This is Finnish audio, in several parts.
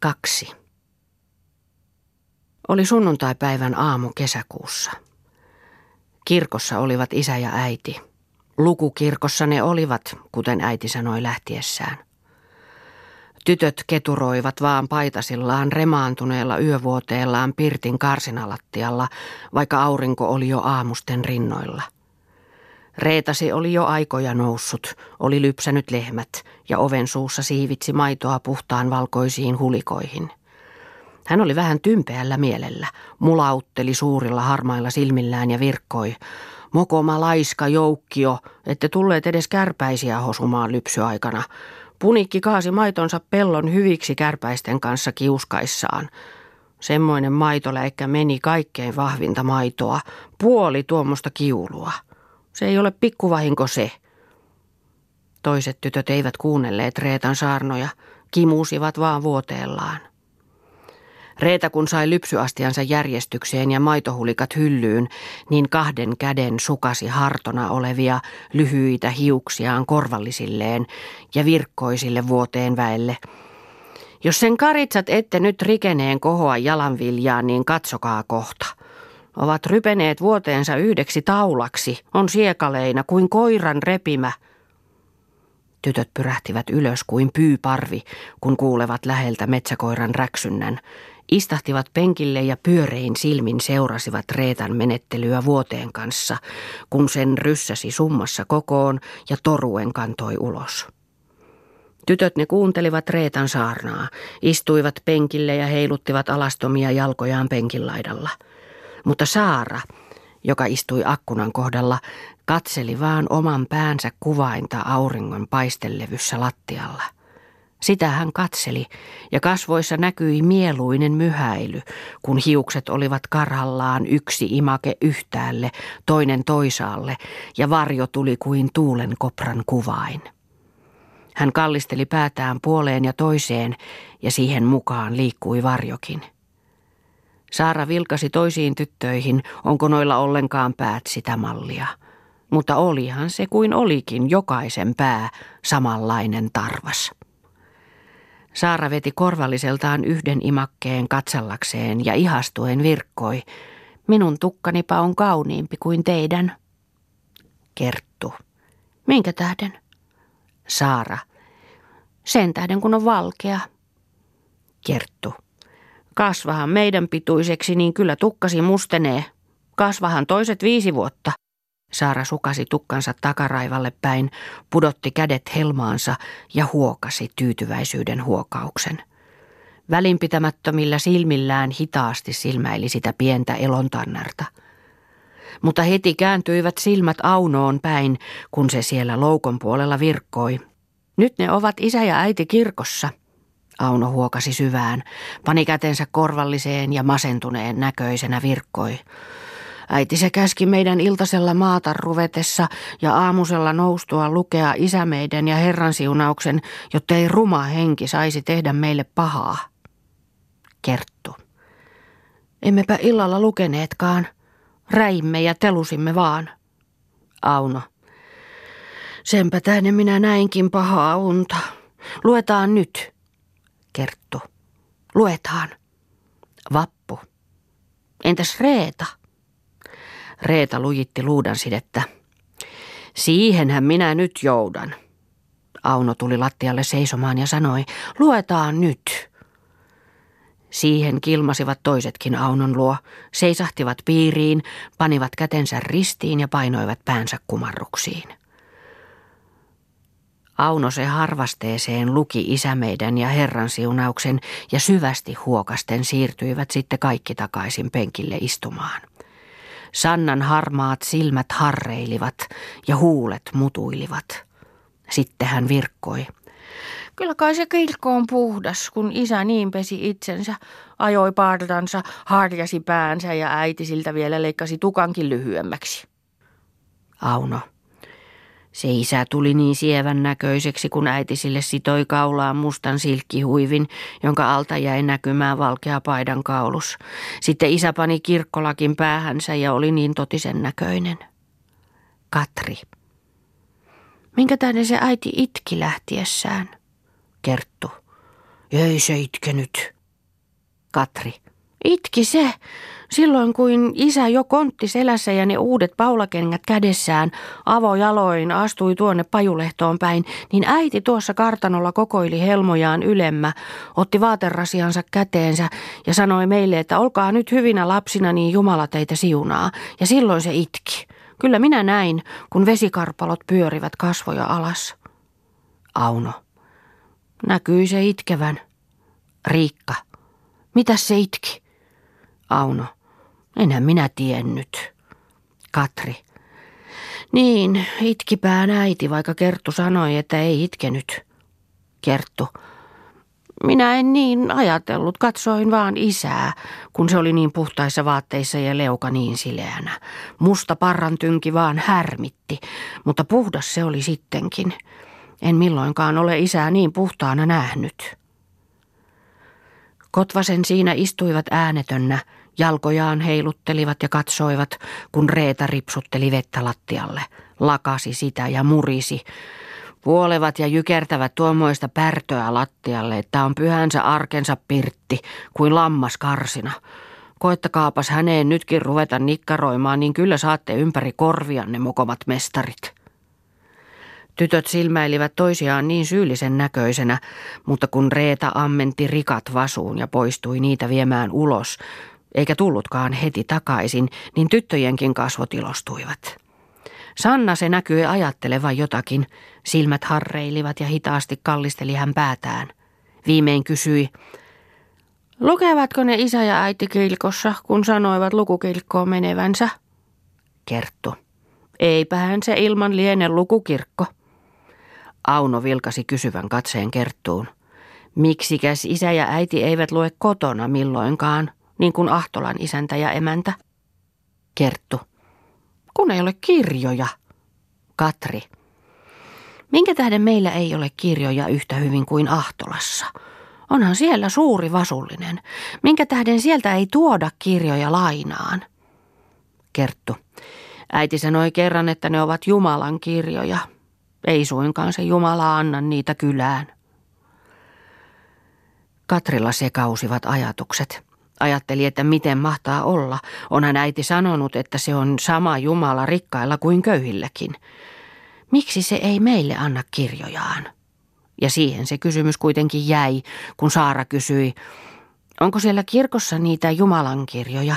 Kaksi. Oli sunnuntaipäivän aamu kesäkuussa. Kirkossa olivat isä ja äiti. Lukukirkossa ne olivat, kuten äiti sanoi lähtiessään. Tytöt keturoivat vaan paitasillaan remaantuneella yövuoteellaan pirtin karsinalattialla, vaikka aurinko oli jo aamusten rinnoilla. Reetasi oli jo aikoja noussut, oli lypsänyt lehmät ja oven suussa siivitsi maitoa puhtaan valkoisiin hulikoihin. Hän oli vähän tympeällä mielellä, mulautteli suurilla harmailla silmillään ja virkkoi. Mokoma laiska joukkio, ette tulleet edes kärpäisiä hosumaan lypsyaikana. Punikki kaasi maitonsa pellon hyviksi kärpäisten kanssa kiuskaissaan. Semmoinen maitoläikkä meni kaikkein vahvinta maitoa, puoli tuommoista kiulua. Se ei ole pikkuvahinko se. Toiset tytöt eivät kuunnelleet Reetan saarnoja, kimusivat vaan vuoteellaan. Reeta kun sai lypsyastiansa järjestykseen ja maitohulikat hyllyyn, niin kahden käden sukasi hartona olevia lyhyitä hiuksiaan korvallisilleen ja virkkoisille vuoteen väelle. Jos sen karitsat ette nyt rikeneen kohoa jalanviljaan, niin katsokaa kohta. Ovat rypeneet vuoteensa yhdeksi taulaksi, on siekaleina kuin koiran repimä. Tytöt pyrähtivät ylös kuin pyyparvi, kun kuulevat läheltä metsäkoiran räksynnän, Istahtivat penkille ja pyörein silmin seurasivat Reetan menettelyä vuoteen kanssa, kun sen ryssäsi summassa kokoon ja toruen kantoi ulos. Tytöt ne kuuntelivat Reetan saarnaa, istuivat penkille ja heiluttivat alastomia jalkojaan penkilaidalla. Mutta Saara, joka istui akkunan kohdalla, katseli vaan oman päänsä kuvainta auringon paistelevyssä lattialla – sitä hän katseli, ja kasvoissa näkyi mieluinen myhäily, kun hiukset olivat karhallaan yksi imake yhtäälle, toinen toisaalle, ja varjo tuli kuin tuulen kopran kuvain. Hän kallisteli päätään puoleen ja toiseen, ja siihen mukaan liikkui varjokin. Saara vilkasi toisiin tyttöihin, onko noilla ollenkaan päät sitä mallia. Mutta olihan se kuin olikin jokaisen pää samanlainen tarvas. Saara veti korvalliseltaan yhden imakkeen katsallakseen ja ihastuen virkkoi. Minun tukkanipa on kauniimpi kuin teidän. Kerttu. Minkä tähden? Saara. Sen tähden kun on valkea. Kasvahan meidän pituiseksi, niin kyllä tukkasi mustenee. Kasvahan toiset viisi vuotta. Saara sukasi tukkansa takaraivalle päin, pudotti kädet helmaansa ja huokasi tyytyväisyyden huokauksen. Välinpitämättömillä silmillään hitaasti silmäili sitä pientä elontannarta. Mutta heti kääntyivät silmät Aunoon päin, kun se siellä loukon puolella virkkoi. Nyt ne ovat isä ja äiti kirkossa. Auno huokasi syvään, pani kätensä korvalliseen ja masentuneen näköisenä virkkoi. Äiti se käski meidän iltasella maata ruvetessa ja aamusella noustua lukea isämeiden ja Herran siunauksen, jotta ei ruma henki saisi tehdä meille pahaa. Kerttu. Emmepä illalla lukeneetkaan. Räimme ja telusimme vaan. Auno. Senpä tähden minä näinkin pahaa unta. Luetaan nyt. Kerttu. Luetaan. Vappu. Entäs Reeta? Reeta lujitti luudan sidettä. Siihenhän minä nyt joudan. Auno tuli lattialle seisomaan ja sanoi, luetaan nyt. Siihen kilmasivat toisetkin Aunon luo, seisahtivat piiriin, panivat kätensä ristiin ja painoivat päänsä kumarruksiin. Auno se harvasteeseen luki isämeidän ja Herran siunauksen ja syvästi huokasten siirtyivät sitten kaikki takaisin penkille istumaan. Sannan harmaat silmät harreilivat ja huulet mutuilivat. Sitten hän virkkoi. Kyllä kai se kirkko on puhdas, kun isä niin pesi itsensä, ajoi partansa, harjasi päänsä ja äiti siltä vielä leikkasi tukankin lyhyemmäksi. Auno. Se isä tuli niin sievän näköiseksi, kun äiti sille sitoi kaulaan mustan silkkihuivin, jonka alta jäi näkymään valkea paidan kaulus. Sitten isä pani kirkkolakin päähänsä ja oli niin totisen näköinen. Katri. Minkä tähden se äiti itki lähtiessään? Kerttu. Ei se itkenyt. Katri. Itki se. Silloin kuin isä jo kontti selässä ja ne uudet paulakengät kädessään avojaloin astui tuonne pajulehtoon päin, niin äiti tuossa kartanolla kokoili helmojaan ylemmä, otti vaaterasiansa käteensä ja sanoi meille, että olkaa nyt hyvinä lapsina, niin Jumala teitä siunaa. Ja silloin se itki. Kyllä minä näin, kun vesikarpalot pyörivät kasvoja alas. Auno. Näkyi se itkevän. Riikka. Mitä se itki? Auno. Enhän minä tiennyt. Katri. Niin, itkipään äiti, vaikka Kerttu sanoi, että ei itkenyt. Kerttu. Minä en niin ajatellut, katsoin vaan isää, kun se oli niin puhtaissa vaatteissa ja leuka niin sileänä. Musta parran tynki vaan härmitti, mutta puhdas se oli sittenkin. En milloinkaan ole isää niin puhtaana nähnyt. Kotvasen siinä istuivat äänetönnä, jalkojaan heiluttelivat ja katsoivat, kun Reeta ripsutteli vettä lattialle, lakasi sitä ja murisi. Puolevat ja jykertävät tuommoista pärtöä lattialle, että on pyhänsä arkensa pirtti kuin lammas karsina. Koettakaapas häneen nytkin ruveta nikkaroimaan, niin kyllä saatte ympäri korvianne mokomat mestarit. Tytöt silmäilivät toisiaan niin syyllisen näköisenä, mutta kun Reeta ammenti rikat vasuun ja poistui niitä viemään ulos, eikä tullutkaan heti takaisin, niin tyttöjenkin kasvot ilostuivat. Sanna se näkyi ajattelevan jotakin. Silmät harreilivat ja hitaasti kallisteli hän päätään. Viimein kysyi, lukevatko ne isä ja äiti kilkossa, kun sanoivat lukukilkkoon menevänsä? Kerttu. Eipähän se ilman liene lukukirkko. Auno vilkasi kysyvän katseen Kerttuun. Miksikäs isä ja äiti eivät lue kotona milloinkaan, niin kuin Ahtolan isäntä ja emäntä? Kerttu. Kun ei ole kirjoja. Katri. Minkä tähden meillä ei ole kirjoja yhtä hyvin kuin Ahtolassa? Onhan siellä suuri vasullinen. Minkä tähden sieltä ei tuoda kirjoja lainaan? Kerttu. Äiti sanoi kerran, että ne ovat Jumalan kirjoja. Ei suinkaan se Jumala anna niitä kylään. Katrilla sekausivat ajatukset. Ajatteli, että miten mahtaa olla. Onhan äiti sanonut, että se on sama Jumala rikkailla kuin köyhilläkin. Miksi se ei meille anna kirjojaan? Ja siihen se kysymys kuitenkin jäi, kun Saara kysyi, onko siellä kirkossa niitä Jumalan kirjoja?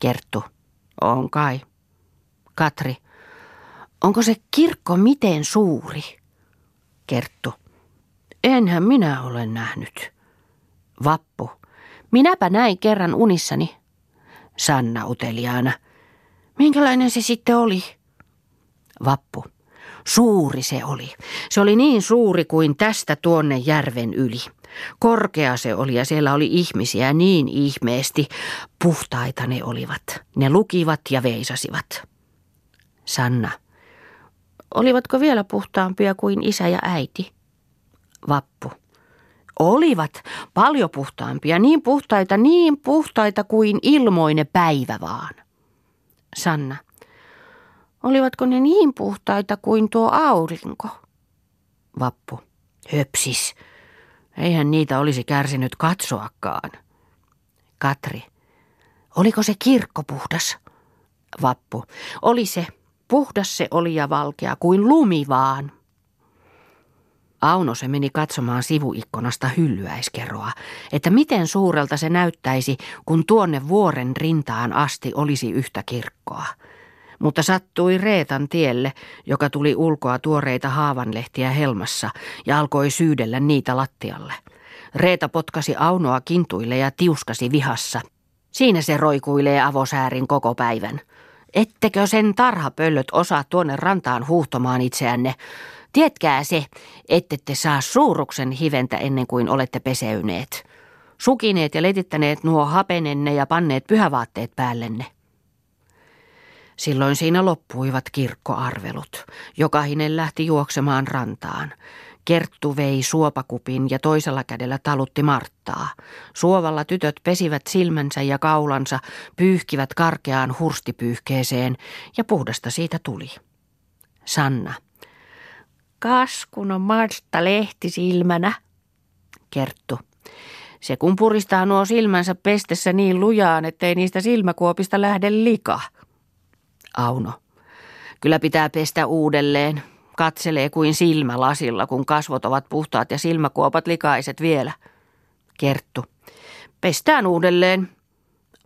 Kerttu, on kai. Katri, onko se kirkko miten suuri? Kerttu, enhän minä ole nähnyt. Vappu, Minäpä näin kerran unissani. Sanna uteliaana. Minkälainen se sitten oli? Vappu. Suuri se oli. Se oli niin suuri kuin tästä tuonne järven yli. Korkea se oli ja siellä oli ihmisiä niin ihmeesti. Puhtaita ne olivat. Ne lukivat ja veisasivat. Sanna. Olivatko vielä puhtaampia kuin isä ja äiti? Vappu. Olivat paljon puhtaampia, niin puhtaita, niin puhtaita kuin ilmoinen päivä vaan. Sanna. Olivatko ne niin puhtaita kuin tuo aurinko? Vappu. Höpsis. Eihän niitä olisi kärsinyt katsoakaan. Katri. Oliko se kirkko puhdas? Vappu. Oli se. Puhdas se oli ja valkea kuin lumi vaan. Auno se meni katsomaan sivuikkonasta hyllyäiskeroa, että miten suurelta se näyttäisi, kun tuonne vuoren rintaan asti olisi yhtä kirkkoa. Mutta sattui Reetan tielle, joka tuli ulkoa tuoreita haavanlehtiä helmassa ja alkoi syydellä niitä lattialle. Reeta potkasi Aunoa kintuille ja tiuskasi vihassa. Siinä se roikuilee avosäärin koko päivän. Ettekö sen tarhapöllöt osaa tuonne rantaan huuhtomaan itseänne? Tietkää se, ettette saa suuruksen hiventä ennen kuin olette peseyneet. Sukineet ja letittäneet nuo hapenenne ja panneet pyhävaatteet päällenne. Silloin siinä loppuivat kirkkoarvelut. Jokainen lähti juoksemaan rantaan. Kerttu vei suopakupin ja toisella kädellä talutti Marttaa. Suovalla tytöt pesivät silmänsä ja kaulansa, pyyhkivät karkeaan hurstipyyhkeeseen ja puhdasta siitä tuli. Sanna. Kas, kun on Martta lehti silmänä. Kerttu. Se kun puristaa nuo silmänsä pestessä niin lujaan, ettei niistä silmäkuopista lähde lika. Auno. Kyllä pitää pestä uudelleen. Katselee kuin silmä lasilla, kun kasvot ovat puhtaat ja silmäkuopat likaiset vielä. Kerttu. Pestään uudelleen.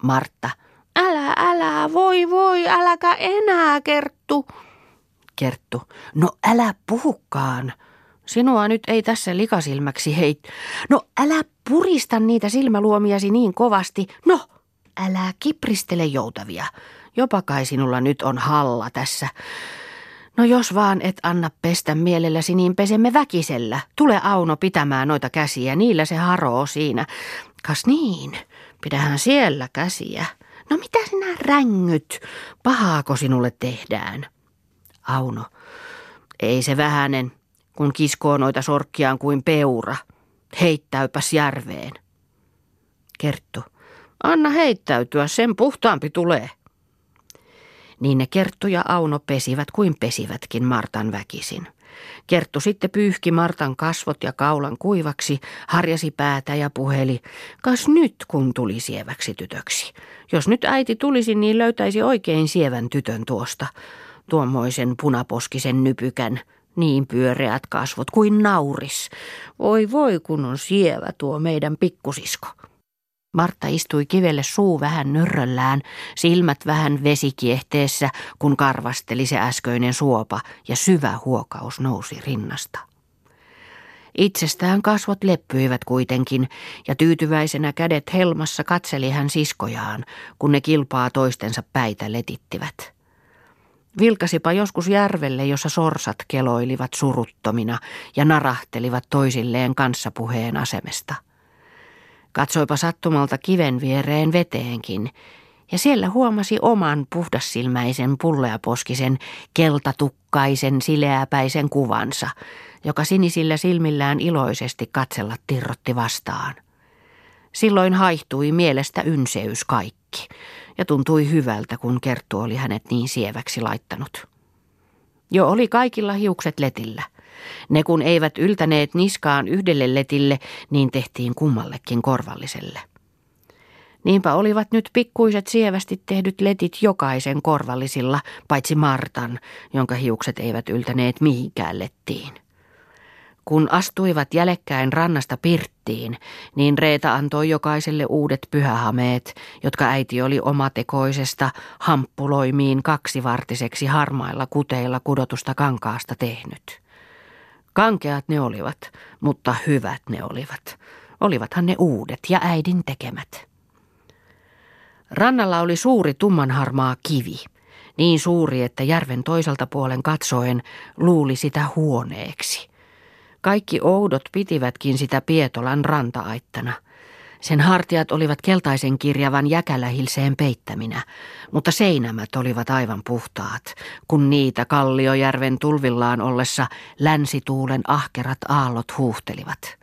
Martta. Älä, älä, voi, voi, äläkä enää, Kerttu. Kerttu. No älä puhukaan. Sinua nyt ei tässä likasilmäksi heit. No älä purista niitä silmäluomiasi niin kovasti. No, älä kipristele joutavia. Jopa kai sinulla nyt on halla tässä. No jos vaan et anna pestä mielelläsi, niin pesemme väkisellä. Tule Auno pitämään noita käsiä, niillä se haroo siinä. Kas niin, pidähän siellä käsiä. No mitä sinä rängyt? Pahaako sinulle tehdään? Auno, ei se vähänen, kun kiskoo noita sorkkiaan kuin peura. Heittäypäs järveen. Kerttu, anna heittäytyä, sen puhtaampi tulee. Niin ne Kerttu ja Auno pesivät kuin pesivätkin Martan väkisin. Kerttu sitten pyyhki Martan kasvot ja kaulan kuivaksi, harjasi päätä ja puheli, kas nyt kun tuli sieväksi tytöksi. Jos nyt äiti tulisi, niin löytäisi oikein sievän tytön tuosta, tuommoisen punaposkisen nypykän, niin pyöreät kasvot kuin nauris. Voi voi kun on sievä tuo meidän pikkusisko. Martta istui kivelle suu vähän nyrröllään, silmät vähän vesikiehteessä, kun karvasteli se äsköinen suopa ja syvä huokaus nousi rinnasta. Itsestään kasvot leppyivät kuitenkin, ja tyytyväisenä kädet helmassa katseli hän siskojaan, kun ne kilpaa toistensa päitä letittivät. Vilkasipa joskus järvelle, jossa sorsat keloilivat suruttomina ja narahtelivat toisilleen kanssapuheen asemesta. Katsoipa sattumalta kiven viereen veteenkin, ja siellä huomasi oman puhdassilmäisen pulleaposkisen, keltatukkaisen, sileäpäisen kuvansa, joka sinisillä silmillään iloisesti katsella tirrotti vastaan. Silloin haihtui mielestä ynseys kaikki, ja tuntui hyvältä, kun Kerttu oli hänet niin sieväksi laittanut. Jo oli kaikilla hiukset letillä – ne kun eivät yltäneet niskaan yhdelle letille, niin tehtiin kummallekin korvalliselle. Niinpä olivat nyt pikkuiset sievästi tehdyt letit jokaisen korvallisilla, paitsi Martan, jonka hiukset eivät yltäneet mihinkään lettiin. Kun astuivat jälekkäin rannasta pirttiin, niin Reeta antoi jokaiselle uudet pyhähameet, jotka äiti oli omatekoisesta hamppuloimiin kaksivartiseksi harmailla kuteilla kudotusta kankaasta tehnyt. Kankeat ne olivat, mutta hyvät ne olivat. Olivathan ne uudet ja äidin tekemät. Rannalla oli suuri tummanharmaa kivi, niin suuri, että järven toiselta puolen katsoen luuli sitä huoneeksi. Kaikki oudot pitivätkin sitä Pietolan ranta-aittana – sen hartiat olivat keltaisen kirjavan jäkälähilseen peittäminä, mutta seinämät olivat aivan puhtaat, kun niitä Kalliojärven tulvillaan ollessa länsituulen ahkerat aallot huuhtelivat.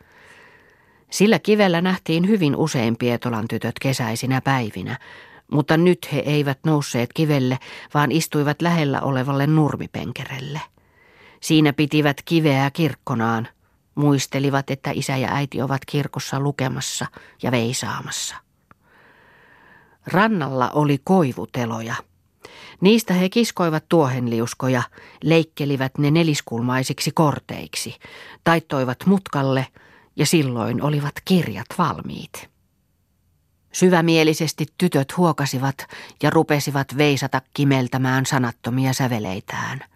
Sillä kivellä nähtiin hyvin usein Pietolan tytöt kesäisinä päivinä, mutta nyt he eivät nousseet kivelle, vaan istuivat lähellä olevalle nurmipenkerelle. Siinä pitivät kiveä kirkkonaan – Muistelivat, että isä ja äiti ovat kirkossa lukemassa ja veisaamassa. Rannalla oli koivuteloja. Niistä he kiskoivat tuohenliuskoja, leikkelivät ne neliskulmaisiksi korteiksi, taittoivat mutkalle ja silloin olivat kirjat valmiit. Syvämielisesti tytöt huokasivat ja rupesivat veisata kimeltämään sanattomia säveleitään –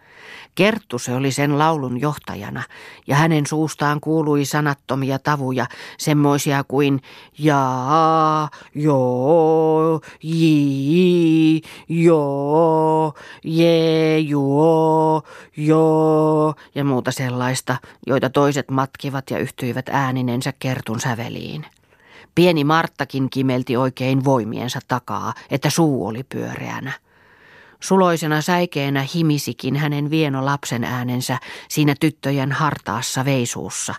Kerttu se oli sen laulun johtajana, ja hänen suustaan kuului sanattomia tavuja, semmoisia kuin jaa, joo, jii, joo, jee, juo, joo, ja muuta sellaista, joita toiset matkivat ja yhtyivät ääninensä Kertun säveliin. Pieni Marttakin kimelti oikein voimiensa takaa, että suu oli pyöreänä. Suloisena säikeenä himisikin hänen vieno lapsen äänensä siinä tyttöjen hartaassa veisuussa,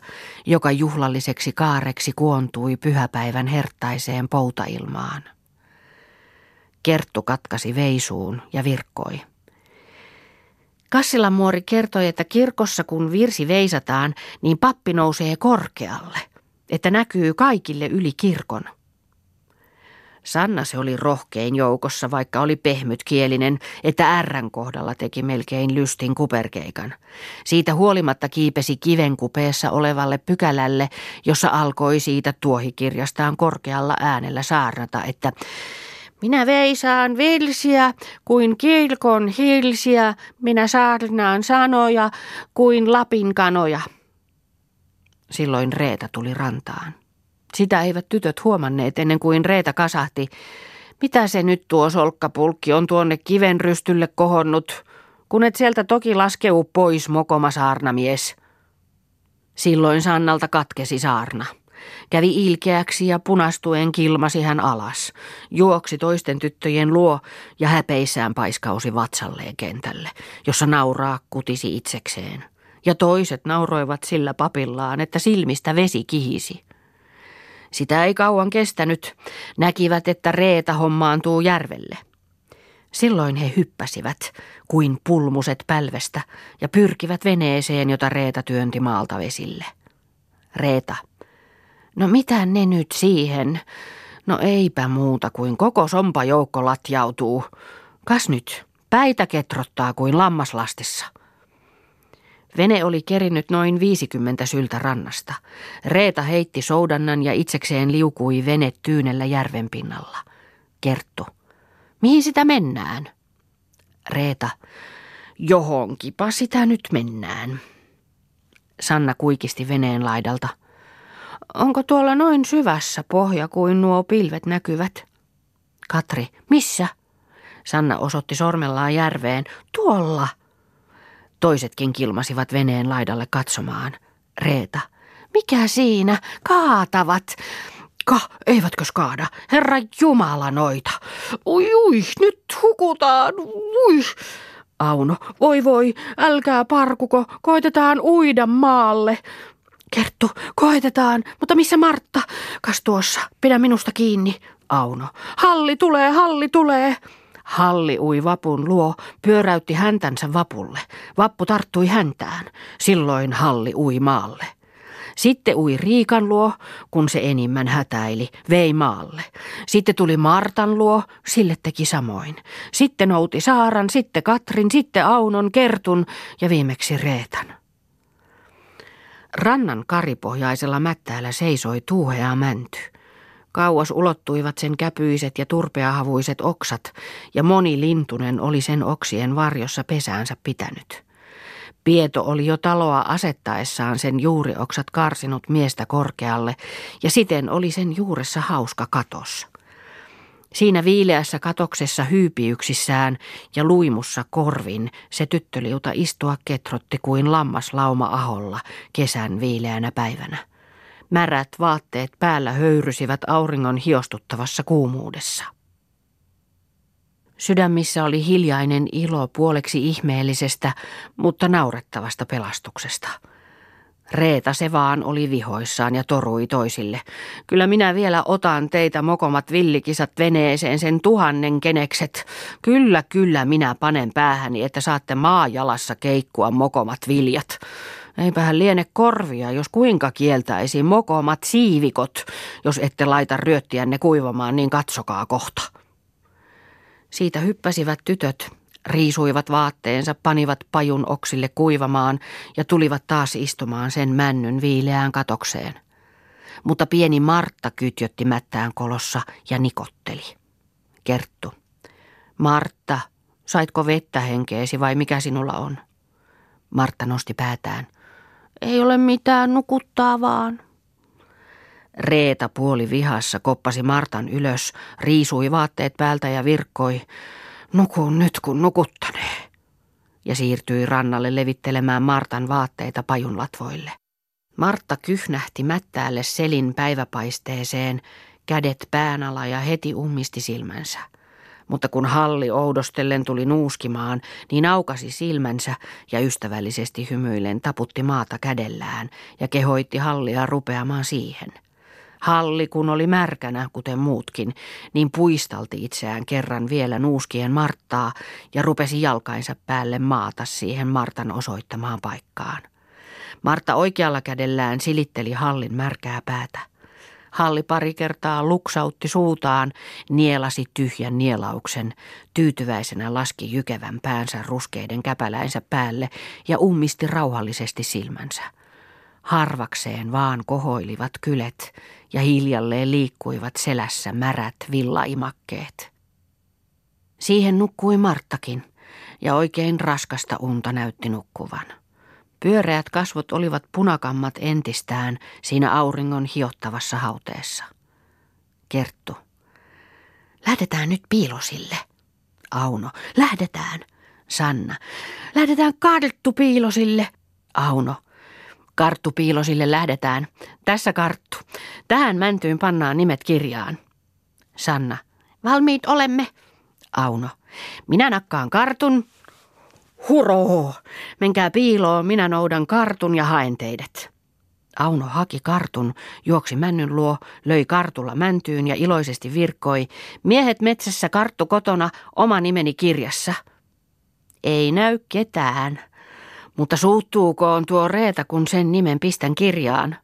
joka juhlalliseksi kaareksi kuontui pyhäpäivän herttaiseen poutailmaan. Kerttu katkasi veisuun ja virkkoi. Kassilan muori kertoi, että kirkossa kun virsi veisataan, niin pappi nousee korkealle. että näkyy kaikille yli kirkon. Sanna se oli rohkein joukossa, vaikka oli pehmytkielinen, että ärrän kohdalla teki melkein lystin kuperkeikan. Siitä huolimatta kiipesi kiven kupeessa olevalle pykälälle, jossa alkoi siitä tuohikirjastaan korkealla äänellä saarnata, että minä veisaan vilsiä kuin kilkon hilsiä, minä saarnaan sanoja kuin Lapin kanoja. Silloin Reeta tuli rantaan. Sitä eivät tytöt huomanneet ennen kuin Reeta kasahti. Mitä se nyt tuo solkkapulkki on tuonne kiven rystylle kohonnut, kun et sieltä toki laskeu pois mokoma saarnamies. Silloin Sannalta katkesi saarna. Kävi ilkeäksi ja punastuen kilmasi hän alas. Juoksi toisten tyttöjen luo ja häpeissään paiskausi vatsalleen kentälle, jossa nauraa kutisi itsekseen. Ja toiset nauroivat sillä papillaan, että silmistä vesi kihisi. Sitä ei kauan kestänyt. Näkivät, että Reeta hommaantuu järvelle. Silloin he hyppäsivät kuin pulmuset pälvestä ja pyrkivät veneeseen, jota Reeta työnti maalta vesille. Reeta. No mitä ne nyt siihen? No eipä muuta kuin koko sompajoukko latjautuu. Kas nyt, päitä ketrottaa kuin lammaslastissa. Vene oli kerinyt noin 50 syltä rannasta. Reeta heitti soudannan ja itsekseen liukui vene tyynellä järven pinnalla. Kerttu. Mihin sitä mennään? Reeta. Johonkipa sitä nyt mennään. Sanna kuikisti veneen laidalta. Onko tuolla noin syvässä pohja kuin nuo pilvet näkyvät? Katri, missä? Sanna osoitti sormellaan järveen. Tuolla. Toisetkin kilmasivat veneen laidalle katsomaan. Reeta. Mikä siinä? Kaatavat. Ka, eivätkö kaada? Herra Jumala noita. Ui, ui, nyt hukutaan. Ui. Auno, voi voi, älkää parkuko, koitetaan uida maalle. Kerttu, koitetaan, mutta missä Martta? Kas tuossa, pidä minusta kiinni. Auno, halli tulee, halli tulee. Halli ui vapun luo, pyöräytti häntänsä vapulle. Vappu tarttui häntään. Silloin Halli ui maalle. Sitten ui Riikan luo, kun se enimmän hätäili, vei maalle. Sitten tuli Martan luo, sille teki samoin. Sitten nouti Saaran, sitten Katrin, sitten Aunon, Kertun ja viimeksi Reetan. Rannan karipohjaisella mättäällä seisoi tuuhea mänty. Kauas ulottuivat sen käpyiset ja turpeahavuiset oksat, ja moni lintunen oli sen oksien varjossa pesäänsä pitänyt. Pieto oli jo taloa asettaessaan sen juurioksat karsinut miestä korkealle, ja siten oli sen juuressa hauska katos. Siinä viileässä katoksessa hyypiyksissään ja luimussa korvin se tyttöliuta istua ketrotti kuin lammas lauma aholla kesän viileänä päivänä. Märät vaatteet päällä höyrysivät auringon hiostuttavassa kuumuudessa. Sydämissä oli hiljainen ilo puoleksi ihmeellisestä, mutta naurettavasta pelastuksesta. Reeta se vaan oli vihoissaan ja torui toisille. Kyllä minä vielä otan teitä mokomat villikisat veneeseen sen tuhannen kenekset. Kyllä, kyllä minä panen päähäni, että saatte maajalassa keikkua mokomat viljat. Eipähän liene korvia, jos kuinka kieltäisi mokomat siivikot, jos ette laita ryöttiänne kuivamaan, niin katsokaa kohta. Siitä hyppäsivät tytöt, riisuivat vaatteensa, panivat pajun oksille kuivamaan ja tulivat taas istumaan sen männyn viileään katokseen. Mutta pieni Martta kytjötti mättään kolossa ja nikotteli. Kerttu. Martta, saitko vettä henkeesi vai mikä sinulla on? Martta nosti päätään. Ei ole mitään, nukuttaa vaan. Reeta puoli vihassa koppasi Martan ylös, riisui vaatteet päältä ja virkkoi. Nuku nyt kun nukuttanee. Ja siirtyi rannalle levittelemään Martan vaatteita pajun latvoille. Martta kyhnähti mättäälle selin päiväpaisteeseen, kädet pään alla ja heti ummisti silmänsä mutta kun Halli oudostellen tuli nuuskimaan, niin aukasi silmänsä ja ystävällisesti hymyillen taputti maata kädellään ja kehoitti Hallia rupeamaan siihen. Halli, kun oli märkänä, kuten muutkin, niin puistalti itseään kerran vielä nuuskien Marttaa ja rupesi jalkainsa päälle maata siihen Martan osoittamaan paikkaan. Martta oikealla kädellään silitteli Hallin märkää päätä. Halli pari kertaa luksautti suutaan, nielasi tyhjän nielauksen, tyytyväisenä laski jykevän päänsä ruskeiden käpäläinsä päälle ja ummisti rauhallisesti silmänsä. Harvakseen vaan kohoilivat kylet ja hiljalleen liikkuivat selässä märät villaimakkeet. Siihen nukkui Marttakin ja oikein raskasta unta näytti nukkuvan. Pyöreät kasvot olivat punakammat entistään siinä auringon hiottavassa hauteessa. Kerttu. Lähdetään nyt piilosille. Auno. Lähdetään. Sanna. Lähdetään karttu piilosille. Auno. Karttu piilosille lähdetään. Tässä karttu. Tähän mäntyyn pannaan nimet kirjaan. Sanna. Valmiit olemme. Auno. Minä nakkaan kartun. Huroo! Menkää piiloon, minä noudan kartun ja haen teidät. Auno haki kartun, juoksi männyn luo, löi kartulla mäntyyn ja iloisesti virkkoi. Miehet metsässä karttu kotona, oma nimeni kirjassa. Ei näy ketään, mutta suuttuukoon tuo Reeta, kun sen nimen pistän kirjaan?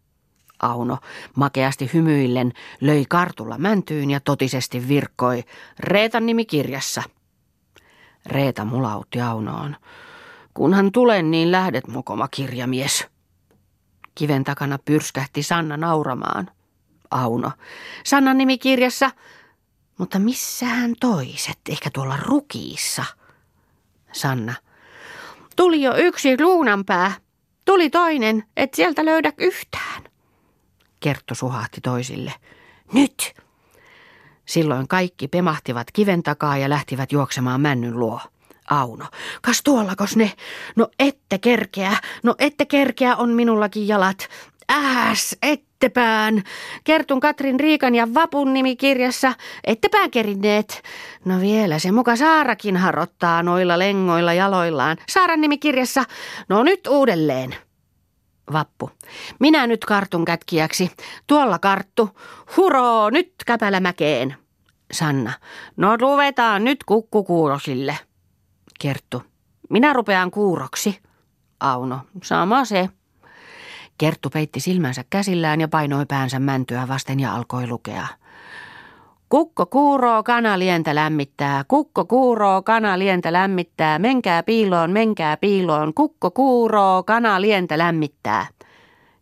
Auno, makeasti hymyillen, löi kartulla mäntyyn ja totisesti virkkoi. Reetan nimi kirjassa. Reeta mulautti Aunoon. Kunhan tulen, niin lähdet mokoma kirjamies. Kiven takana pyrskähti Sanna nauramaan. Auno. Sannan nimi kirjassa. Mutta missähän toiset? Ehkä tuolla rukiissa. Sanna. Tuli jo yksi luunanpää. Tuli toinen, et sieltä löydä yhtään. Kerttu suhahti toisille. Nyt! Silloin kaikki pemahtivat kiven takaa ja lähtivät juoksemaan männyn luo. Auno. Kas tuollakos ne? No ette kerkeä, no ette kerkeä on minullakin jalat. Ääs, ettepään. Kertun Katrin Riikan ja Vapun nimikirjassa. Ettepään kerinneet. No vielä se muka Saarakin harottaa noilla lengoilla jaloillaan. Saaran nimikirjassa. No nyt uudelleen. Vappu. Minä nyt kartun kätkijäksi. Tuolla karttu. Huroo, nyt käpälämäkeen. Sanna. No ruvetaan nyt kukkukuurosille. Kerttu. Minä rupean kuuroksi. Auno. Sama se. Kerttu peitti silmänsä käsillään ja painoi päänsä mäntyä vasten ja alkoi lukea. Kukko kuuroo, kana lientä lämmittää. Kukko kuuroo, kana lientä lämmittää. Menkää piiloon, menkää piiloon. Kukko kuuroo, kana lientä lämmittää.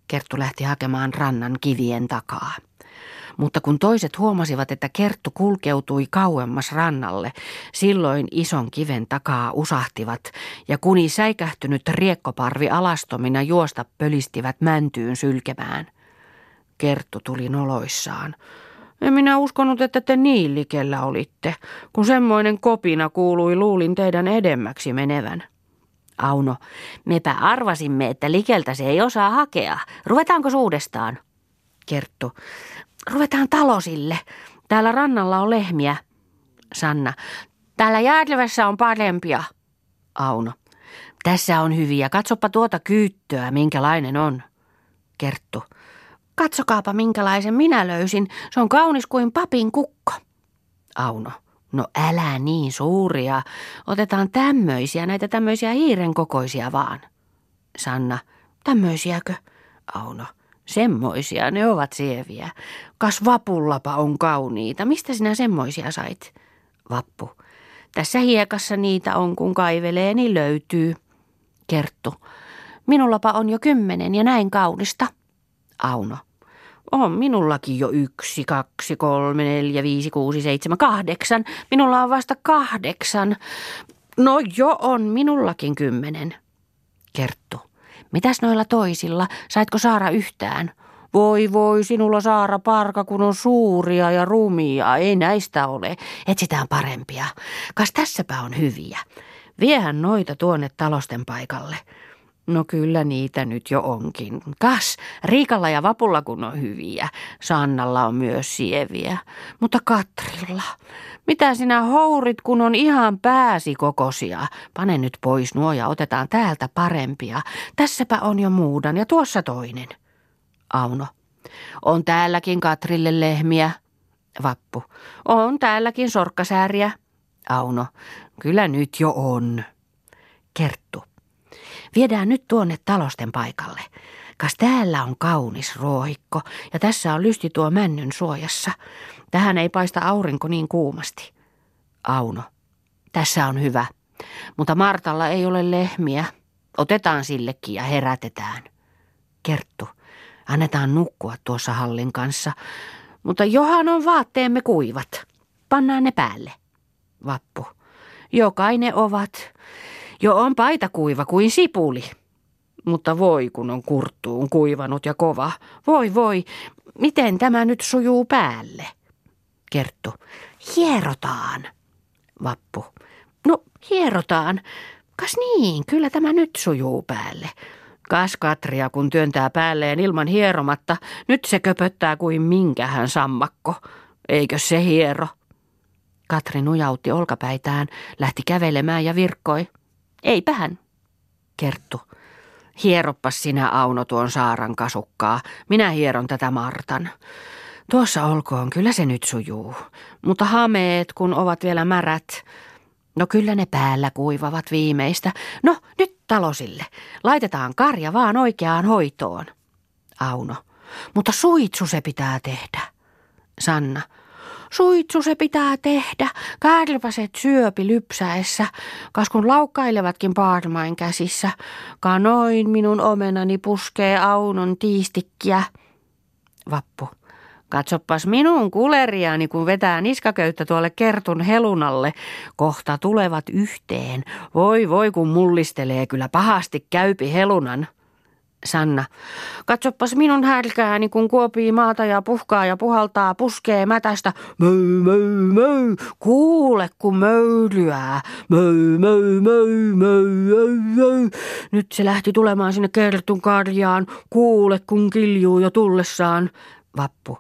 Kerttu lähti hakemaan rannan kivien takaa. Mutta kun toiset huomasivat, että Kerttu kulkeutui kauemmas rannalle, silloin ison kiven takaa usahtivat ja kuni säikähtynyt riekkoparvi alastomina juosta pölistivät mäntyyn sylkemään. Kerttu tuli noloissaan. En minä uskonut, että te niin likellä olitte. Kun semmoinen kopina kuului, luulin teidän edemmäksi menevän. Auno, mepä arvasimme, että likeltä se ei osaa hakea. Ruvetaanko uudestaan? Kerttu, ruvetaan talosille. Täällä rannalla on lehmiä. Sanna, täällä Jäätlevässä on parempia. Auno, tässä on hyviä. Katsopa tuota kyyttöä, minkälainen on. Kerttu, katsokaapa minkälaisen minä löysin. Se on kaunis kuin papin kukko. Auno, no älä niin suuria. Otetaan tämmöisiä, näitä tämmöisiä hiiren kokoisia vaan. Sanna, tämmöisiäkö? Auno, Semmoisia ne ovat sieviä. Kas vapullapa on kauniita. Mistä sinä semmoisia sait? Vappu. Tässä hiekassa niitä on, kun kaivelee, niin löytyy. Kerttu. Minullapa on jo kymmenen ja näin kaunista. Auno. On minullakin jo yksi, kaksi, kolme, neljä, viisi, kuusi, seitsemän, kahdeksan. Minulla on vasta kahdeksan. No jo on minullakin kymmenen. Kerttu. Mitäs noilla toisilla? Saitko Saara yhtään? Voi voi, sinulla Saara parka, kun on suuria ja rumia. Ei näistä ole. Etsitään parempia. Kas tässäpä on hyviä. Viehän noita tuonne talosten paikalle. No kyllä niitä nyt jo onkin. Kas, Riikalla ja Vapulla kun on hyviä. Sannalla on myös sieviä. Mutta Katrilla, mitä sinä hourit, kun on ihan pääsi kokosia? Pane nyt pois nuo ja otetaan täältä parempia. Tässäpä on jo muudan ja tuossa toinen. Auno. On täälläkin Katrille lehmiä. Vappu. On täälläkin sorkkasääriä. Auno. Kyllä nyt jo on. Kerttu. Viedään nyt tuonne talosten paikalle. Kas täällä on kaunis ruohikko ja tässä on lysti tuo männyn suojassa. Tähän ei paista aurinko niin kuumasti. Auno. Tässä on hyvä. Mutta Martalla ei ole lehmiä. Otetaan sillekin ja herätetään. Kerttu. Annetaan nukkua tuossa hallin kanssa. Mutta johan on vaatteemme kuivat. Pannaan ne päälle. Vappu. Jokainen ovat. Jo on paita kuiva kuin sipuli. Mutta voi kun on kurttuun kuivanut ja kova. Voi voi, miten tämä nyt sujuu päälle? Kerttu. Hierotaan. Vappu. No, hierotaan. Kas niin, kyllä tämä nyt sujuu päälle. Kas Katria, kun työntää päälleen ilman hieromatta, nyt se köpöttää kuin minkähän sammakko. Eikö se hiero? Katri nujautti olkapäitään, lähti kävelemään ja virkkoi. Eipähän. Kerttu. Hieroppas sinä Auno tuon Saaran kasukkaa. Minä hieron tätä Martan. Tuossa olkoon, kyllä se nyt sujuu. Mutta hameet, kun ovat vielä märät. No kyllä ne päällä kuivavat viimeistä. No nyt talosille. Laitetaan karja vaan oikeaan hoitoon. Auno. Mutta suitsu se pitää tehdä. Sanna. Suitsu se pitää tehdä, kärpäset syöpi lypsäessä, kas kun laukkailevatkin paarmain käsissä. Kanoin minun omenani puskee aunon tiistikkiä. Vappu. Katsoppas minun kuleriani, kun vetää niskaköyttä tuolle kertun helunalle. Kohta tulevat yhteen. Voi voi, kun mullistelee kyllä pahasti käypi helunan. Sanna. Katsoppas minun härkääni, kun kuopii maata ja puhkaa ja puhaltaa, puskee mätästä. Möy, möy, möy. Kuule, kun möylyää. Möy, möy, möy, möy, möy, möy. Nyt se lähti tulemaan sinne kertun karjaan. Kuule, kun kiljuu jo tullessaan. Vappu.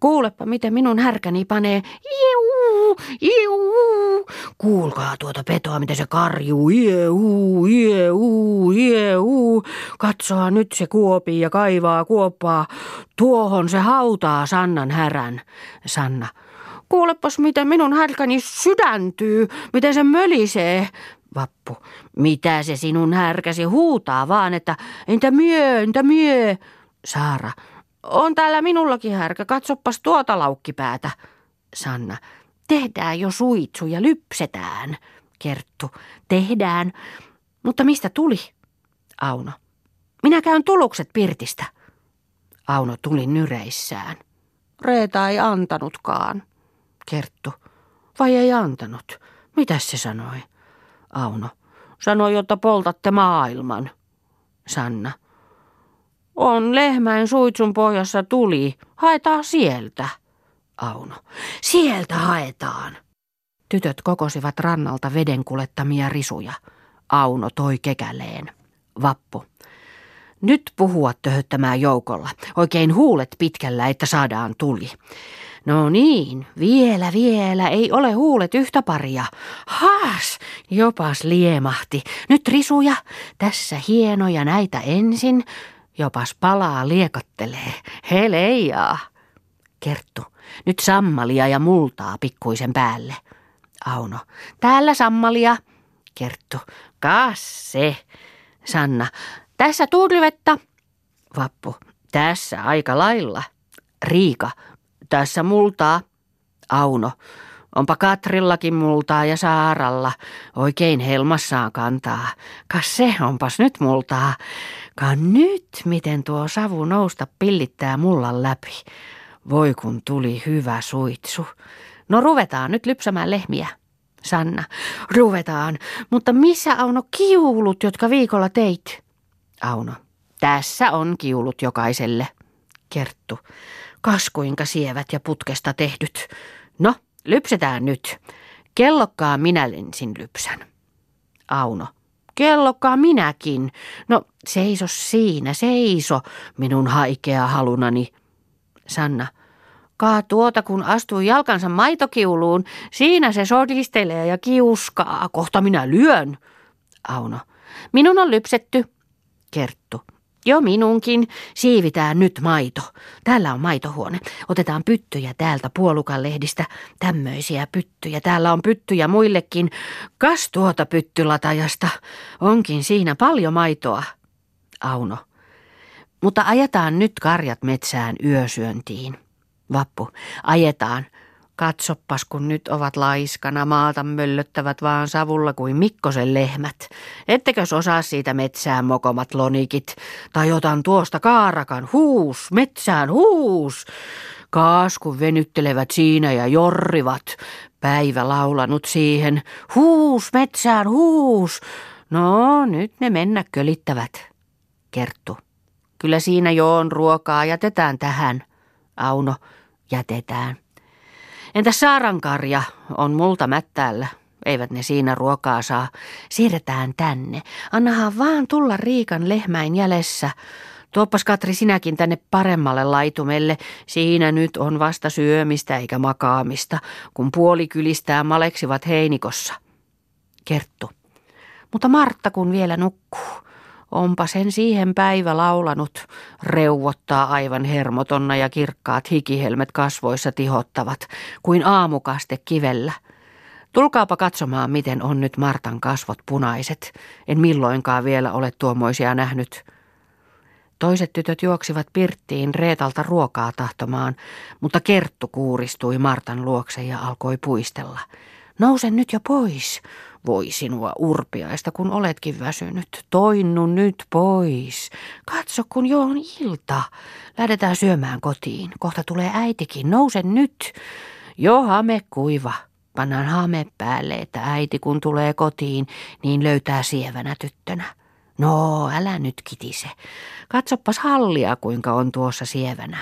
Kuulepa, miten minun härkäni panee. Iu, iu. Kuulkaa tuota petoa, miten se karjuu. Ieu, ieu, ieu. Katsoa nyt se kuopii ja kaivaa kuoppaa. Tuohon se hautaa Sannan härän. Sanna. Kuulepas, miten minun härkäni sydäntyy, miten se mölisee. Vappu. Mitä se sinun härkäsi huutaa vaan, että entä myö, entä myö. Saara. On täällä minullakin härkä, katsoppas tuota laukkipäätä. Sanna, tehdään jo suitsu ja lypsetään. Kerttu, tehdään. Mutta mistä tuli? Auno, minä käyn tulukset Pirtistä. Auno tuli nyreissään. Reeta ei antanutkaan. Kerttu, vai ei antanut? Mitäs se sanoi? Auno, sanoi, jotta poltatte maailman. Sanna, on lehmän suitsun pohjassa tuli. Haetaan sieltä. Auno. Sieltä haetaan. Tytöt kokosivat rannalta veden kulettamia risuja. Auno toi kekäleen. Vappu. Nyt puhua töhöttämään joukolla. Oikein huulet pitkällä, että saadaan tuli. No niin, vielä, vielä, ei ole huulet yhtä paria. Haas, jopas liemahti. Nyt risuja, tässä hienoja näitä ensin. Jopas palaa liekottelee. He leijaa. Kerttu. Nyt sammalia ja multaa pikkuisen päälle. Auno. Täällä sammalia. Kerttu. Kasse. Sanna. Tässä tuurivetta. Vappu. Tässä aika lailla. Riika. Tässä multaa. Auno. Onpa Katrillakin multaa ja Saaralla. Oikein helmassaan kantaa. Kas se, onpas nyt multaa. Ka nyt, miten tuo savu nousta pillittää mullan läpi. Voi kun tuli hyvä suitsu. No ruvetaan nyt lypsämään lehmiä. Sanna, ruvetaan, mutta missä Auno kiulut, jotka viikolla teit? Auno, tässä on kiulut jokaiselle. Kerttu, kas kuinka sievät ja putkesta tehdyt. No, Lypsetään nyt. Kellokkaa minä ensin lypsän. Auno. Kellokkaa minäkin. No seiso siinä, seiso, minun haikea halunani. Sanna. Kaa tuota, kun astuu jalkansa maitokiuluun, siinä se sodistelee ja kiuskaa. Kohta minä lyön. Auno. Minun on lypsetty. Kerttu. Jo minunkin. Siivitään nyt maito. Täällä on maitohuone. Otetaan pyttyjä täältä puolukan lehdistä. Tämmöisiä pyttyjä. Täällä on pyttyjä muillekin. Kas tuota pyttylatajasta. Onkin siinä paljon maitoa. Auno. Mutta ajetaan nyt karjat metsään yösyöntiin. Vappu. Ajetaan. Katsoppas, kun nyt ovat laiskana, maata möllöttävät vaan savulla kuin Mikkosen lehmät. Ettekös osaa siitä metsään mokomat lonikit? Tai otan tuosta kaarakan, huus, metsään, huus. Kaasku venyttelevät siinä ja jorrivat. Päivä laulanut siihen, huus, metsään, huus. No, nyt ne mennä kölittävät. Kerttu. Kyllä siinä jo on ruokaa, jätetään tähän. Auno, jätetään. Entä saarankarja on multa mättäällä? Eivät ne siinä ruokaa saa. Siirretään tänne. Annahan vaan tulla Riikan lehmäin jäljessä. Tuoppas Katri sinäkin tänne paremmalle laitumelle. Siinä nyt on vasta syömistä eikä makaamista, kun puoli kylistää maleksivat heinikossa. Kerttu. Mutta Martta kun vielä nukkuu. Onpa sen siihen päivä laulanut, reuvottaa aivan hermotonna ja kirkkaat hikihelmet kasvoissa tihottavat, kuin aamukaste kivellä. Tulkaapa katsomaan, miten on nyt Martan kasvot punaiset. En milloinkaan vielä ole tuommoisia nähnyt. Toiset tytöt juoksivat pirttiin Reetalta ruokaa tahtomaan, mutta Kerttu kuuristui Martan luokse ja alkoi puistella. Nouse nyt jo pois, voi sinua urpiaista, kun oletkin väsynyt. Toinnu nyt pois. Katso, kun jo on ilta. Lähdetään syömään kotiin. Kohta tulee äitikin. Nouse nyt. Jo hame kuiva. Pannaan hame päälle, että äiti kun tulee kotiin, niin löytää sievänä tyttönä. No, älä nyt kitise. Katsopas hallia, kuinka on tuossa sievänä.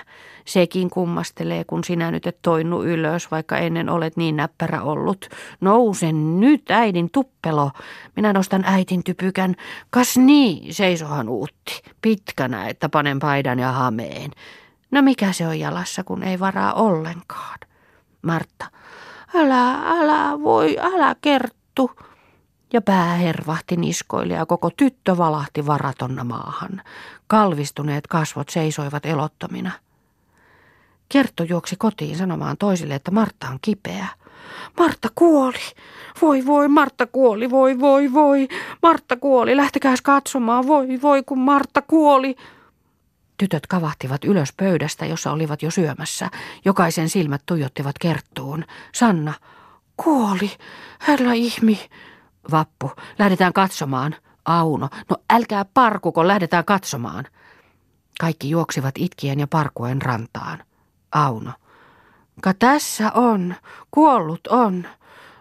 Sekin kummastelee, kun sinä nyt et toinnu ylös, vaikka ennen olet niin näppärä ollut. Nousen nyt, äidin tuppelo. Minä nostan äitin typykän. Kas niin, seisohan uutti. Pitkänä, että panen paidan ja hameen. No mikä se on jalassa, kun ei varaa ollenkaan? Martta. Älä, älä, voi, älä kerttu ja pää hervahti niskoille ja koko tyttö valahti varatonna maahan. Kalvistuneet kasvot seisoivat elottomina. Kerttu juoksi kotiin sanomaan toisille, että Martta on kipeä. Martta kuoli. Voi voi, Martta kuoli, voi voi voi. Martta kuoli, lähtekääs katsomaan, voi voi, kun Martta kuoli. Tytöt kavahtivat ylös pöydästä, jossa olivat jo syömässä. Jokaisen silmät tuijottivat Kerttuun. Sanna, kuoli, herra ihmi. Vappu, lähdetään katsomaan. Auno, no älkää parkuko, lähdetään katsomaan. Kaikki juoksivat itkien ja parkuen rantaan. Auno, ka tässä on, kuollut on.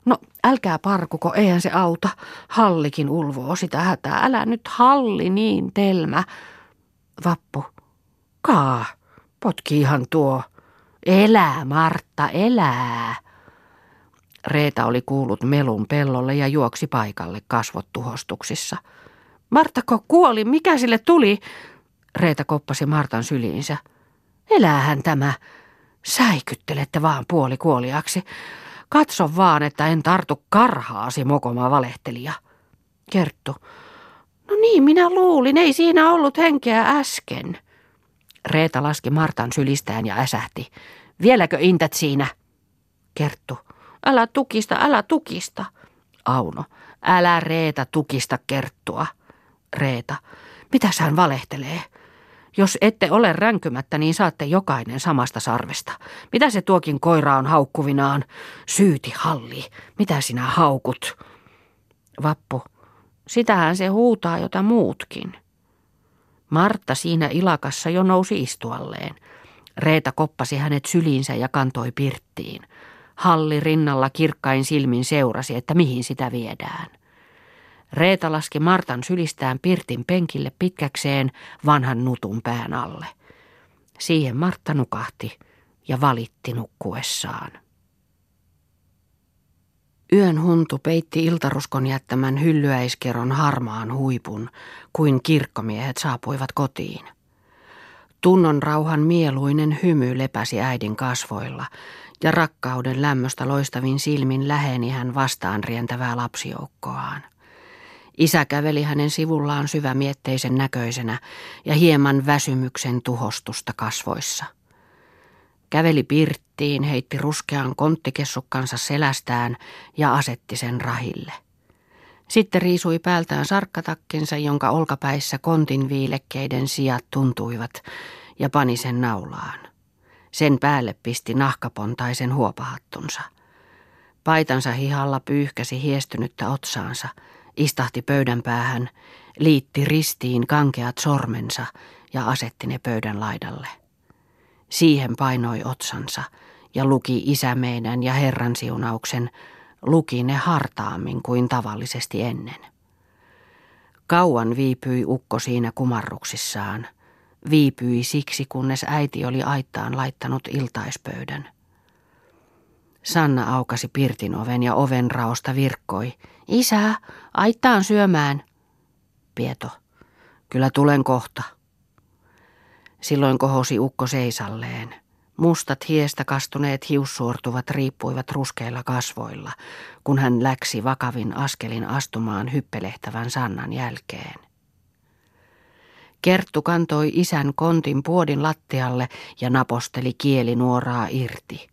No älkää parkuko, eihän se auta. Hallikin ulvoo sitä hätää. Älä nyt halli niin, Telmä. Vappu, kaa, potkiihan tuo. Elää, Martta, elää. Reeta oli kuullut melun pellolle ja juoksi paikalle kasvot tuhostuksissa. Marttako kuoli, mikä sille tuli? Reeta koppasi Martan syliinsä. Eläähän tämä. Säikyttelette vaan puoli kuoliaksi. Katso vaan, että en tartu karhaasi, mokoma valehtelija. Kerttu. No niin, minä luulin, ei siinä ollut henkeä äsken. Reeta laski Martan sylistään ja äsähti. Vieläkö intät siinä? Kerttu. Älä tukista, älä tukista. Auno, älä Reeta tukista kerttua. Reeta, mitä hän valehtelee? Jos ette ole ränkymättä, niin saatte jokainen samasta sarvesta. Mitä se tuokin koira on haukkuvinaan? Syyti halli, mitä sinä haukut? Vappu, sitähän se huutaa jota muutkin. Martta siinä ilakassa jo nousi istualleen. Reeta koppasi hänet syliinsä ja kantoi pirttiin. Halli rinnalla kirkkain silmin seurasi, että mihin sitä viedään. Reeta laski Martan sylistään Pirtin penkille pitkäkseen vanhan nutun pään alle. Siihen Martta nukahti ja valitti nukkuessaan. Yön huntu peitti iltaruskon jättämän hyllyäiskeron harmaan huipun, kuin kirkkomiehet saapuivat kotiin. Tunnon rauhan mieluinen hymy lepäsi äidin kasvoilla, ja rakkauden lämmöstä loistavin silmin läheni hän vastaan rientävää lapsijoukkoaan. Isä käveli hänen sivullaan syvämietteisen näköisenä ja hieman väsymyksen tuhostusta kasvoissa. Käveli pirttiin, heitti ruskean konttikessukkansa selästään ja asetti sen rahille. Sitten riisui päältään sarkkatakkinsa, jonka olkapäissä kontin viilekkeiden sijat tuntuivat, ja pani sen naulaan. Sen päälle pisti nahkapontaisen huopahattunsa. Paitansa hihalla pyyhkäsi hiestynyttä otsaansa, istahti pöydän päähän, liitti ristiin kankeat sormensa ja asetti ne pöydän laidalle. Siihen painoi otsansa ja luki isämeinän ja Herran siunauksen, luki ne hartaammin kuin tavallisesti ennen. Kauan viipyi ukko siinä kumarruksissaan. Viipyi siksi, kunnes äiti oli aittaan laittanut iltaispöydän. Sanna aukasi pirtin oven ja oven raosta virkkoi. Isä, aittaan syömään. Pieto, kyllä tulen kohta. Silloin kohosi ukko seisalleen. Mustat hiestä kastuneet hiussuortuvat riippuivat ruskeilla kasvoilla, kun hän läksi vakavin askelin astumaan hyppelehtävän Sannan jälkeen. Kerttu kantoi isän kontin puodin lattialle ja naposteli kielinuoraa irti.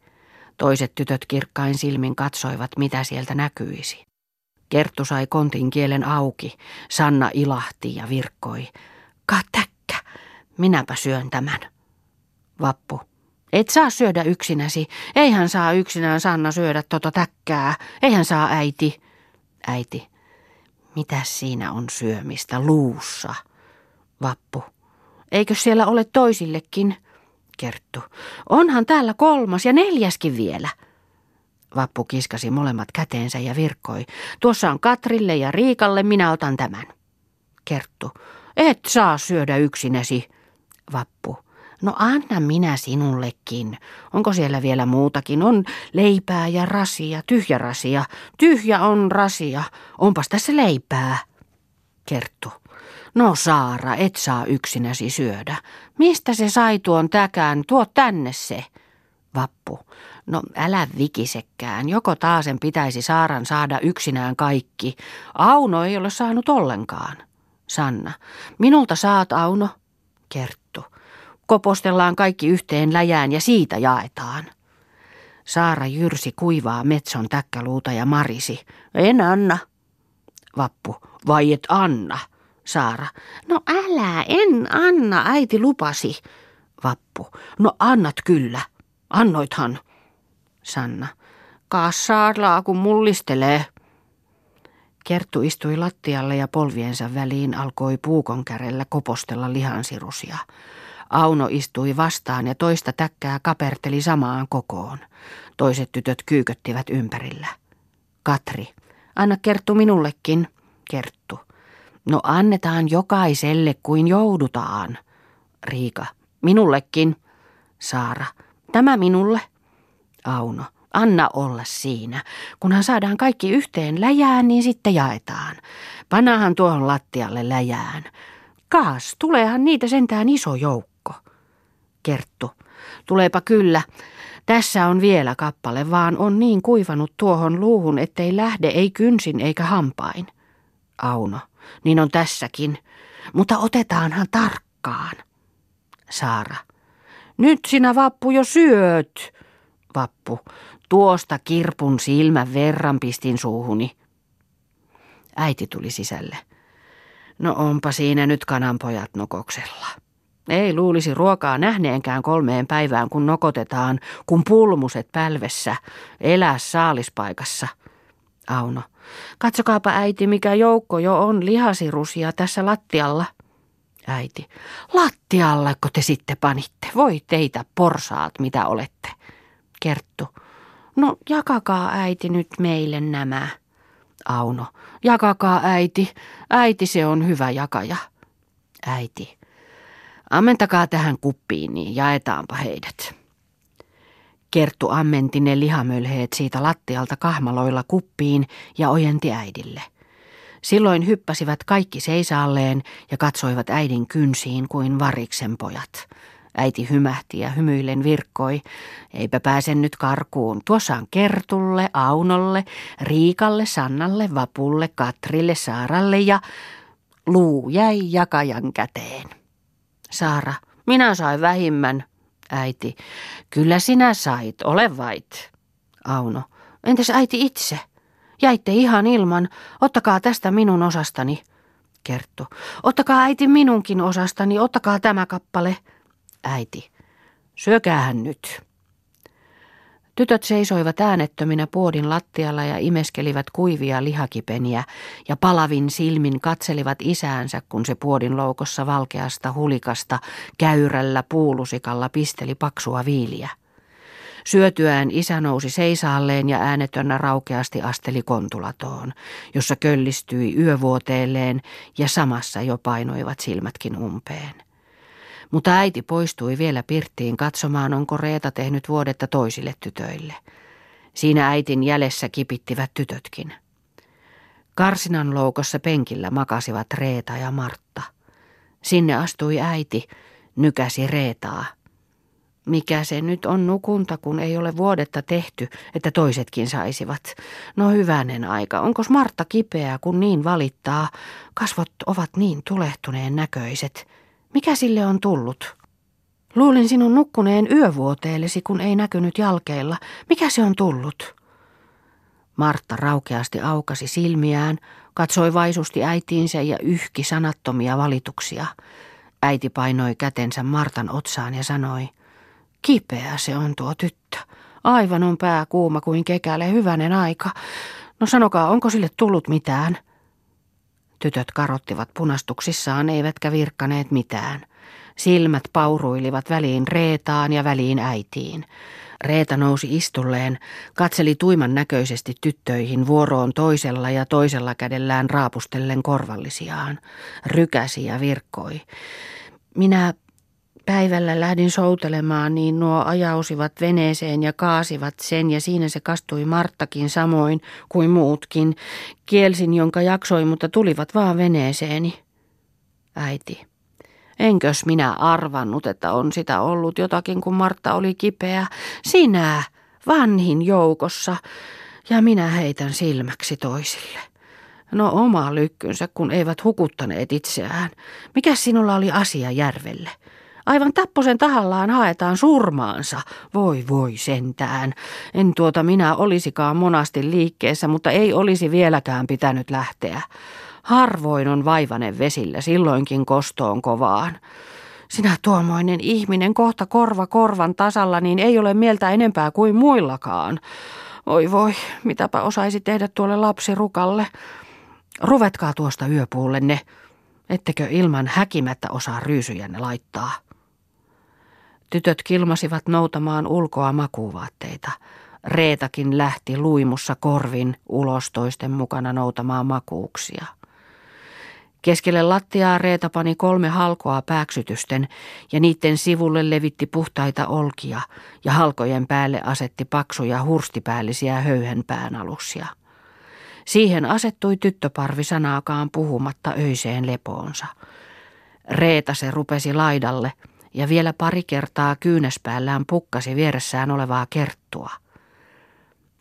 Toiset tytöt kirkkain silmin katsoivat, mitä sieltä näkyisi. Kerttu sai kontin kielen auki. Sanna ilahti ja virkkoi. Katäkkä, minäpä syön tämän. Vappu. Et saa syödä yksinäsi. Eihän saa yksinään Sanna syödä tota täkkää. Eihän saa äiti. Äiti. Mitä siinä on syömistä luussa? Vappu. Eikö siellä ole toisillekin? Kerttu. Onhan täällä kolmas ja neljäskin vielä. Vappu kiskasi molemmat käteensä ja virkkoi. Tuossa on Katrille ja Riikalle, minä otan tämän. Kerttu. Et saa syödä yksinäsi. Vappu. No anna minä sinullekin. Onko siellä vielä muutakin? On leipää ja rasia, tyhjä rasia. Tyhjä on rasia. Onpas tässä leipää. Kerttu. No Saara, et saa yksinäsi syödä. Mistä se sai tuon täkään? Tuo tänne se. Vappu. No älä vikisekään. Joko taasen pitäisi Saaran saada yksinään kaikki. Auno ei ole saanut ollenkaan. Sanna. Minulta saat, Auno. Kerttu. Kopostellaan kaikki yhteen läjään ja siitä jaetaan. Saara jyrsi kuivaa metson täkkäluuta ja marisi. En anna. Vappu. Vai et anna? Saara. No älä, en anna, äiti lupasi. Vappu. No annat kyllä. Annoithan. Sanna. Kassaarlaa, kun mullistelee. Kerttu istui lattialle ja polviensa väliin alkoi puukon kärellä kopostella lihansirusia. Auno istui vastaan ja toista täkkää kaperteli samaan kokoon. Toiset tytöt kyyköttivät ympärillä. Katri, anna Kerttu minullekin. Kerttu. No annetaan jokaiselle kuin joudutaan. Riika. Minullekin. Saara. Tämä minulle. Auno. Anna olla siinä. Kunhan saadaan kaikki yhteen läjään, niin sitten jaetaan. Panahan tuohon lattialle läjään. Kaas, tuleehan niitä sentään iso joukko. Kerttu. Tuleepa kyllä. Tässä on vielä kappale, vaan on niin kuivanut tuohon luuhun, ettei lähde ei kynsin eikä hampain. Auno. Niin on tässäkin. Mutta otetaanhan tarkkaan. Saara. Nyt sinä vappu jo syöt. Vappu. Tuosta kirpun silmän verran pistin suuhuni. Äiti tuli sisälle. No onpa siinä nyt kananpojat nokoksella. Ei luulisi ruokaa nähneenkään kolmeen päivään, kun nokotetaan, kun pulmuset pälvessä, elää saalispaikassa. Auno. Katsokaapa äiti, mikä joukko jo on lihasirusia tässä lattialla. Äiti. Lattiallako te sitten panitte? Voi teitä porsaat, mitä olette. Kerttu. No jakakaa äiti nyt meille nämä. Auno. Jakakaa äiti. Äiti se on hyvä jakaja. Äiti. Ammentakaa tähän kuppiin, niin jaetaanpa heidät. Kerttu ammenti ne lihamölheet siitä lattialta kahmaloilla kuppiin ja ojenti äidille. Silloin hyppäsivät kaikki seisaalleen ja katsoivat äidin kynsiin kuin variksen pojat. Äiti hymähti ja hymyillen virkkoi. Eipä pääse nyt karkuun. Tuossa on Kertulle, Aunolle, Riikalle, Sannalle, Vapulle, Katrille, Saaralle ja luu jäi jakajan käteen. Saara, minä sain vähimmän. Äiti, kyllä sinä sait, ole vait. Auno, entäs äiti itse? Jäitte ihan ilman, ottakaa tästä minun osastani. Kerttu, ottakaa äiti minunkin osastani, ottakaa tämä kappale. Äiti, syökäähän nyt. Tytöt seisoivat äänettöminä puodin lattialla ja imeskelivät kuivia lihakipeniä ja palavin silmin katselivat isäänsä, kun se puodin loukossa valkeasta hulikasta käyrällä puulusikalla pisteli paksua viiliä. Syötyään isä nousi seisaalleen ja äänetönnä raukeasti asteli kontulatoon, jossa köllistyi yövuoteelleen ja samassa jo painoivat silmätkin umpeen. Mutta äiti poistui vielä pirttiin katsomaan, onko Reeta tehnyt vuodetta toisille tytöille. Siinä äitin jäljessä kipittivät tytötkin. Karsinan loukossa penkillä makasivat Reeta ja Martta. Sinne astui äiti, nykäsi Reetaa. Mikä se nyt on nukunta, kun ei ole vuodetta tehty, että toisetkin saisivat? No hyvänen aika, onko Martta kipeä, kun niin valittaa? Kasvot ovat niin tulehtuneen näköiset. Mikä sille on tullut? Luulin sinun nukkuneen yövuoteellesi, kun ei näkynyt jalkeilla. Mikä se on tullut? Martta raukeasti aukasi silmiään, katsoi vaisusti äitiinsä ja yhki sanattomia valituksia. Äiti painoi kätensä Martan otsaan ja sanoi, kipeä se on tuo tyttö. Aivan on pää kuuma kuin kekäle, hyvänen aika. No sanokaa, onko sille tullut mitään? Tytöt karottivat punastuksissaan, eivätkä virkkaneet mitään. Silmät pauruilivat väliin Reetaan ja väliin äitiin. Reeta nousi istulleen, katseli tuiman näköisesti tyttöihin vuoroon toisella ja toisella kädellään raapustellen korvallisiaan. Rykäsi ja virkkoi. Minä Päivällä lähdin soutelemaan, niin nuo ajausivat veneeseen ja kaasivat sen ja siinä se kastui Marttakin samoin kuin muutkin. Kielsin, jonka jaksoi, mutta tulivat vaan veneeseeni. Äiti. Enkös minä arvannut, että on sitä ollut jotakin, kun Martta oli kipeä. Sinä, vanhin joukossa, ja minä heitän silmäksi toisille. No oma lykkynsä, kun eivät hukuttaneet itseään. Mikä sinulla oli asia järvelle? Aivan tapposen tahallaan haetaan surmaansa. Voi voi sentään. En tuota minä olisikaan monasti liikkeessä, mutta ei olisi vieläkään pitänyt lähteä. Harvoin on vaivanen vesillä, silloinkin kostoon kovaan. Sinä tuomoinen ihminen kohta korva korvan tasalla, niin ei ole mieltä enempää kuin muillakaan. Oi voi, mitäpä osaisi tehdä tuolle lapsirukalle. Ruvetkaa tuosta yöpuullenne, ettekö ilman häkimättä osaa ryysyjänne laittaa. Tytöt kilmasivat noutamaan ulkoa makuuvaatteita. Reetakin lähti luimussa korvin ulos toisten mukana noutamaan makuuksia. Keskelle lattiaa Reeta pani kolme halkoa pääksytysten ja niiden sivulle levitti puhtaita olkia ja halkojen päälle asetti paksuja hurstipäällisiä höyhenpään aluksia. Siihen asettui tyttöparvi sanaakaan puhumatta öiseen lepoonsa. Reeta se rupesi laidalle – ja vielä pari kertaa kyynäspäällään pukkasi vieressään olevaa kerttua.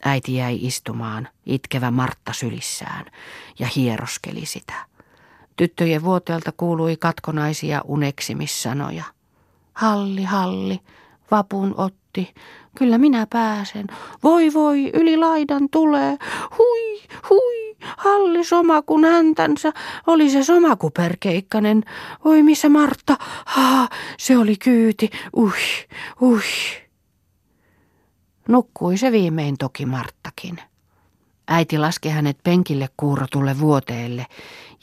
Äiti jäi istumaan, itkevä Martta sylissään, ja hieroskeli sitä. Tyttöjen vuoteelta kuului katkonaisia uneksimissanoja. Halli, halli, vapun otti, kyllä minä pääsen. Voi voi, yli laidan tulee, hui, hui. Halli Somakun häntänsä oli se Somakuperkeikkanen. Oi missä Martta? Ha, se oli kyyti. Ui, ui. Nukkui se viimein toki Marttakin. Äiti laski hänet penkille kuurotulle vuoteelle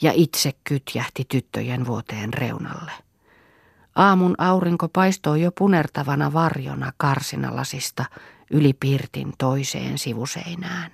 ja itse kytjähti tyttöjen vuoteen reunalle. Aamun aurinko paistoi jo punertavana varjona karsinalasista yli pirtin toiseen sivuseinään.